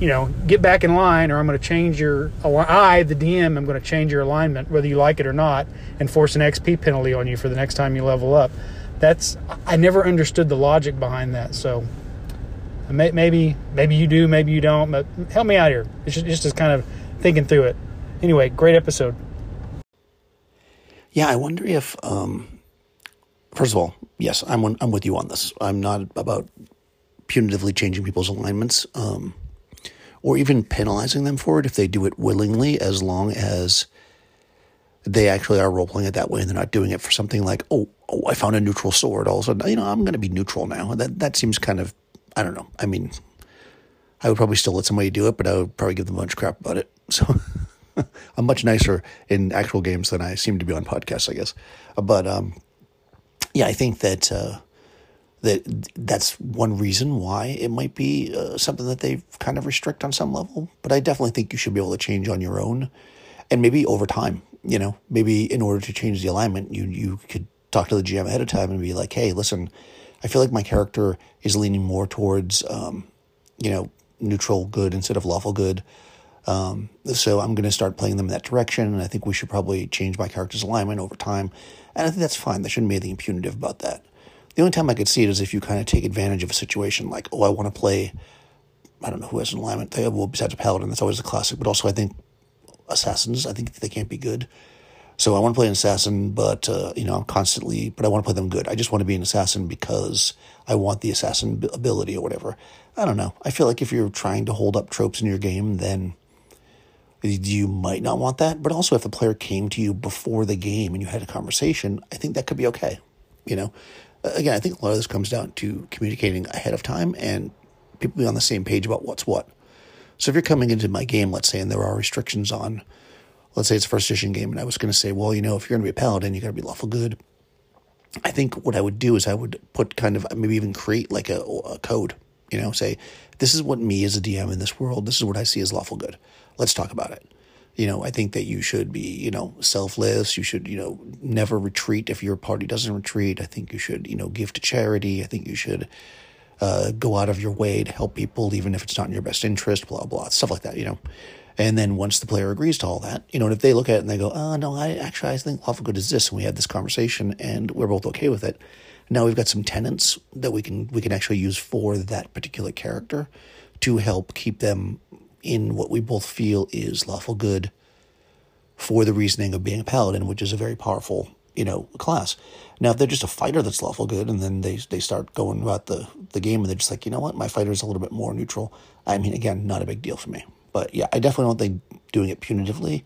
you know, get back in line or I'm going to change your, I, the DM, I'm going to change your alignment, whether you like it or not, and force an XP penalty on you for the next time you level up. That's, I never understood the logic behind that. So maybe maybe you do, maybe you don't. But help me out here. It's just, just kind of thinking through it. Anyway, great episode. Yeah, I wonder if, um, first of all, yes, I'm I'm with you on this. I'm not about punitively changing people's alignments, um, or even penalizing them for it if they do it willingly, as long as they actually are role playing it that way and they're not doing it for something like, oh, oh, I found a neutral sword. All of a sudden, you know, I'm going to be neutral now. That that seems kind of, I don't know. I mean, I would probably still let somebody do it, but I would probably give them a bunch of crap about it. <laughs> So. I'm much nicer in actual games than I seem to be on podcasts, I guess. But um, yeah, I think that uh, that that's one reason why it might be uh, something that they kind of restrict on some level. But I definitely think you should be able to change on your own, and maybe over time. You know, maybe in order to change the alignment, you you could talk to the GM ahead of time and be like, "Hey, listen, I feel like my character is leaning more towards, um, you know, neutral good instead of lawful good." Um, so I'm going to start playing them in that direction, and I think we should probably change my character's alignment over time. And I think that's fine. There shouldn't be anything punitive about that. The only time I could see it is if you kind of take advantage of a situation, like, oh, I want to play. I don't know who has an alignment. They well, besides a paladin, that's always a classic. But also, I think assassins. I think they can't be good. So I want to play an assassin, but uh, you know, I'm constantly. But I want to play them good. I just want to be an assassin because I want the assassin ability or whatever. I don't know. I feel like if you're trying to hold up tropes in your game, then you might not want that. But also, if the player came to you before the game and you had a conversation, I think that could be okay. You know, again, I think a lot of this comes down to communicating ahead of time and people being on the same page about what's what. So if you're coming into my game, let's say, and there are restrictions on, let's say it's a first edition game, and I was going to say, well, you know, if you're going to be a paladin, you got to be lawful good. I think what I would do is I would put kind of maybe even create like a, a code. You know, say this is what me as a DM in this world. This is what I see as lawful good let's talk about it. You know, I think that you should be, you know, selfless. You should, you know, never retreat if your party doesn't retreat. I think you should, you know, give to charity. I think you should uh, go out of your way to help people, even if it's not in your best interest, blah, blah, stuff like that, you know. And then once the player agrees to all that, you know, and if they look at it and they go, oh, no, I actually, I think lawful good is this. And we had this conversation and we're both okay with it. Now we've got some tenants that we can, we can actually use for that particular character to help keep them in what we both feel is lawful good for the reasoning of being a paladin, which is a very powerful, you know, class. Now, if they're just a fighter that's lawful good, and then they they start going about the the game, and they're just like, you know what, my fighter is a little bit more neutral. I mean, again, not a big deal for me. But yeah, I definitely don't think doing it punitively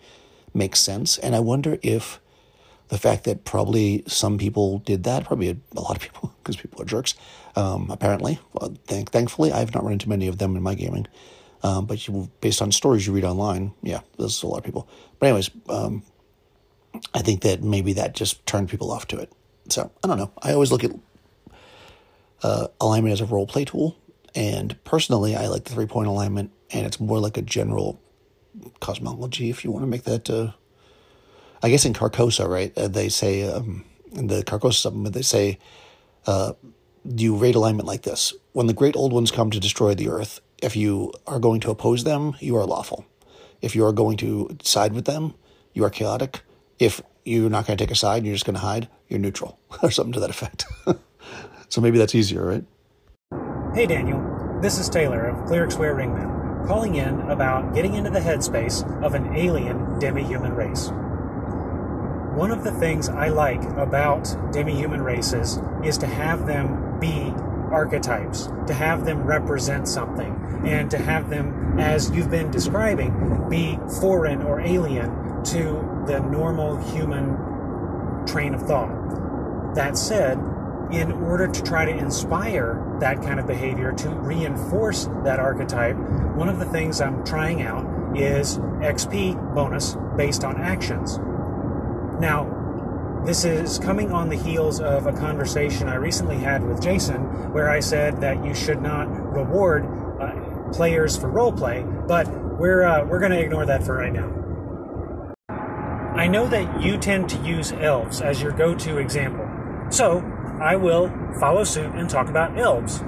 makes sense. And I wonder if the fact that probably some people did that, probably a, a lot of people, <laughs> because people are jerks, um, apparently. Well, thank, thankfully, I have not run into many of them in my gaming. Um, but you, based on stories you read online, yeah, there's a lot of people. But anyways, um, I think that maybe that just turned people off to it. So I don't know. I always look at uh, alignment as a role play tool, and personally, I like the three point alignment, and it's more like a general cosmology. If you want to make that, uh, I guess in Carcosa, right? Uh, they say um, in the Carcosa supplement, they say uh, you rate alignment like this: when the great old ones come to destroy the earth, if you are going to oppose them, you are lawful. If you are going to side with them, you are chaotic. If you're not going to take a side, you're just going to hide, you're neutral, <laughs> or something to that effect. <laughs> so maybe that's easier, right? Hey, Daniel. This is Taylor of Clerics Wear Ring Mail, calling in about getting into the headspace of an alien demi human race. One of the things I like about demi human races is to have them be archetypes, to have them represent something, and to have them, as you've been describing, be foreign or alien to the normal human train of thought. That said, in order to try to inspire that kind of behavior, to reinforce that archetype, one of the things I'm trying out is XP bonus based on actions. Now, this is coming on the heels of a conversation I recently had with Jason where I said that you should not reward uh, players for roleplay, but we're, uh, we're going to ignore that for right now. I know that you tend to use elves as your go to example, so I will follow suit and talk about elves.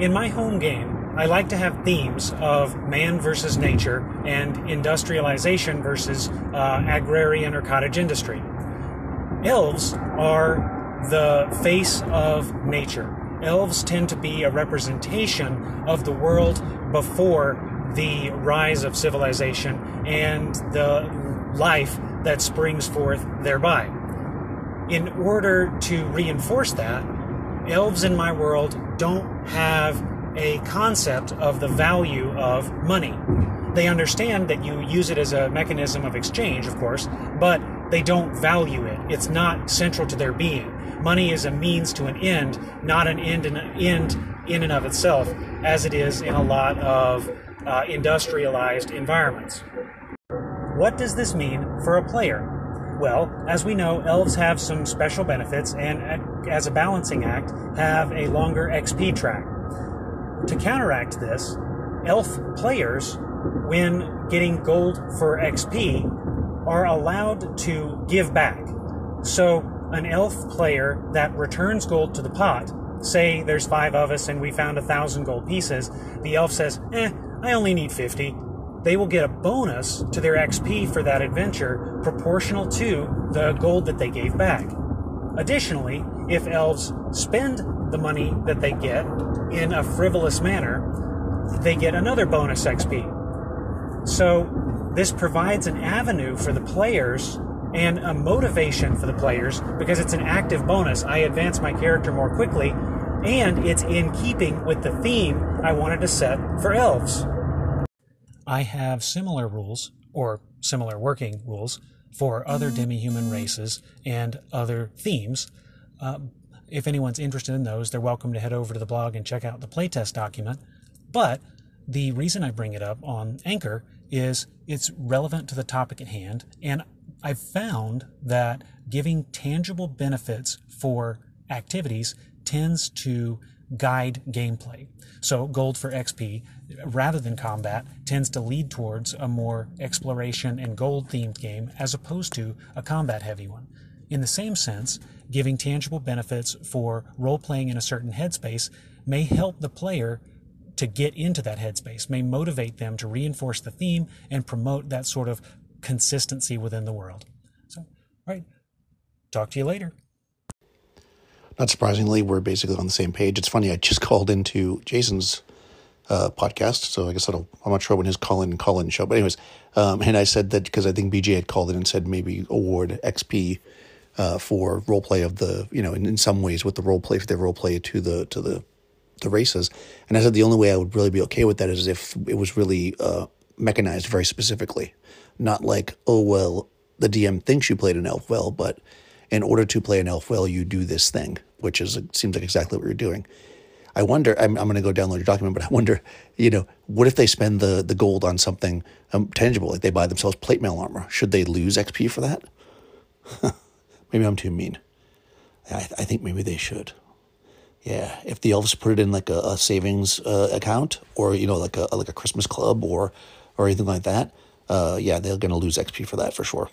In my home game, I like to have themes of man versus nature and industrialization versus uh, agrarian or cottage industry elves are the face of nature. elves tend to be a representation of the world before the rise of civilization and the life that springs forth thereby. In order to reinforce that, elves in my world don't have a concept of the value of money. They understand that you use it as a mechanism of exchange, of course, but they don't value it. It's not central to their being. Money is a means to an end, not an end in end in and of itself, as it is in a lot of uh, industrialized environments. What does this mean for a player? Well, as we know, elves have some special benefits and, uh, as a balancing act, have a longer XP track. To counteract this, elf players, when getting gold for XP, are allowed to give back. So, an elf player that returns gold to the pot, say there's five of us and we found a thousand gold pieces, the elf says, eh, I only need 50. They will get a bonus to their XP for that adventure proportional to the gold that they gave back. Additionally, if elves spend the money that they get in a frivolous manner, they get another bonus XP. So, this provides an avenue for the players and a motivation for the players because it's an active bonus. I advance my character more quickly, and it's in keeping with the theme I wanted to set for elves. I have similar rules, or similar working rules, for other demi human races and other themes. Uh, if anyone's interested in those, they're welcome to head over to the blog and check out the playtest document. But the reason I bring it up on Anchor is it's relevant to the topic at hand, and I've found that giving tangible benefits for activities tends to guide gameplay. So, gold for XP, rather than combat, tends to lead towards a more exploration and gold themed game as opposed to a combat heavy one. In the same sense, giving tangible benefits for role playing in a certain headspace may help the player to get into that headspace, may motivate them to reinforce the theme and promote that sort of consistency within the world. So, all right, talk to you later. Not surprisingly, we're basically on the same page. It's funny, I just <laughs> called into Jason's uh, podcast, so I guess I'm not sure when his call in call in show. But anyways, um, and I said that because I think BJ had called in and said maybe award XP uh, for role play of the you know in, in some ways with the role play for their role play to the to the the races. And I said the only way I would really be okay with that is if it was really uh, mechanized very specifically, not like oh well the DM thinks you played an elf well, but in order to play an elf well, you do this thing, which is seems like exactly what you're doing. I wonder. I'm, I'm going to go download your document, but I wonder, you know, what if they spend the the gold on something um, tangible, like they buy themselves plate mail armor? Should they lose XP for that? <laughs> maybe I'm too mean. I, I think maybe they should. Yeah, if the elves put it in like a, a savings uh, account, or you know, like a like a Christmas club, or or anything like that, uh, yeah, they're going to lose XP for that for sure.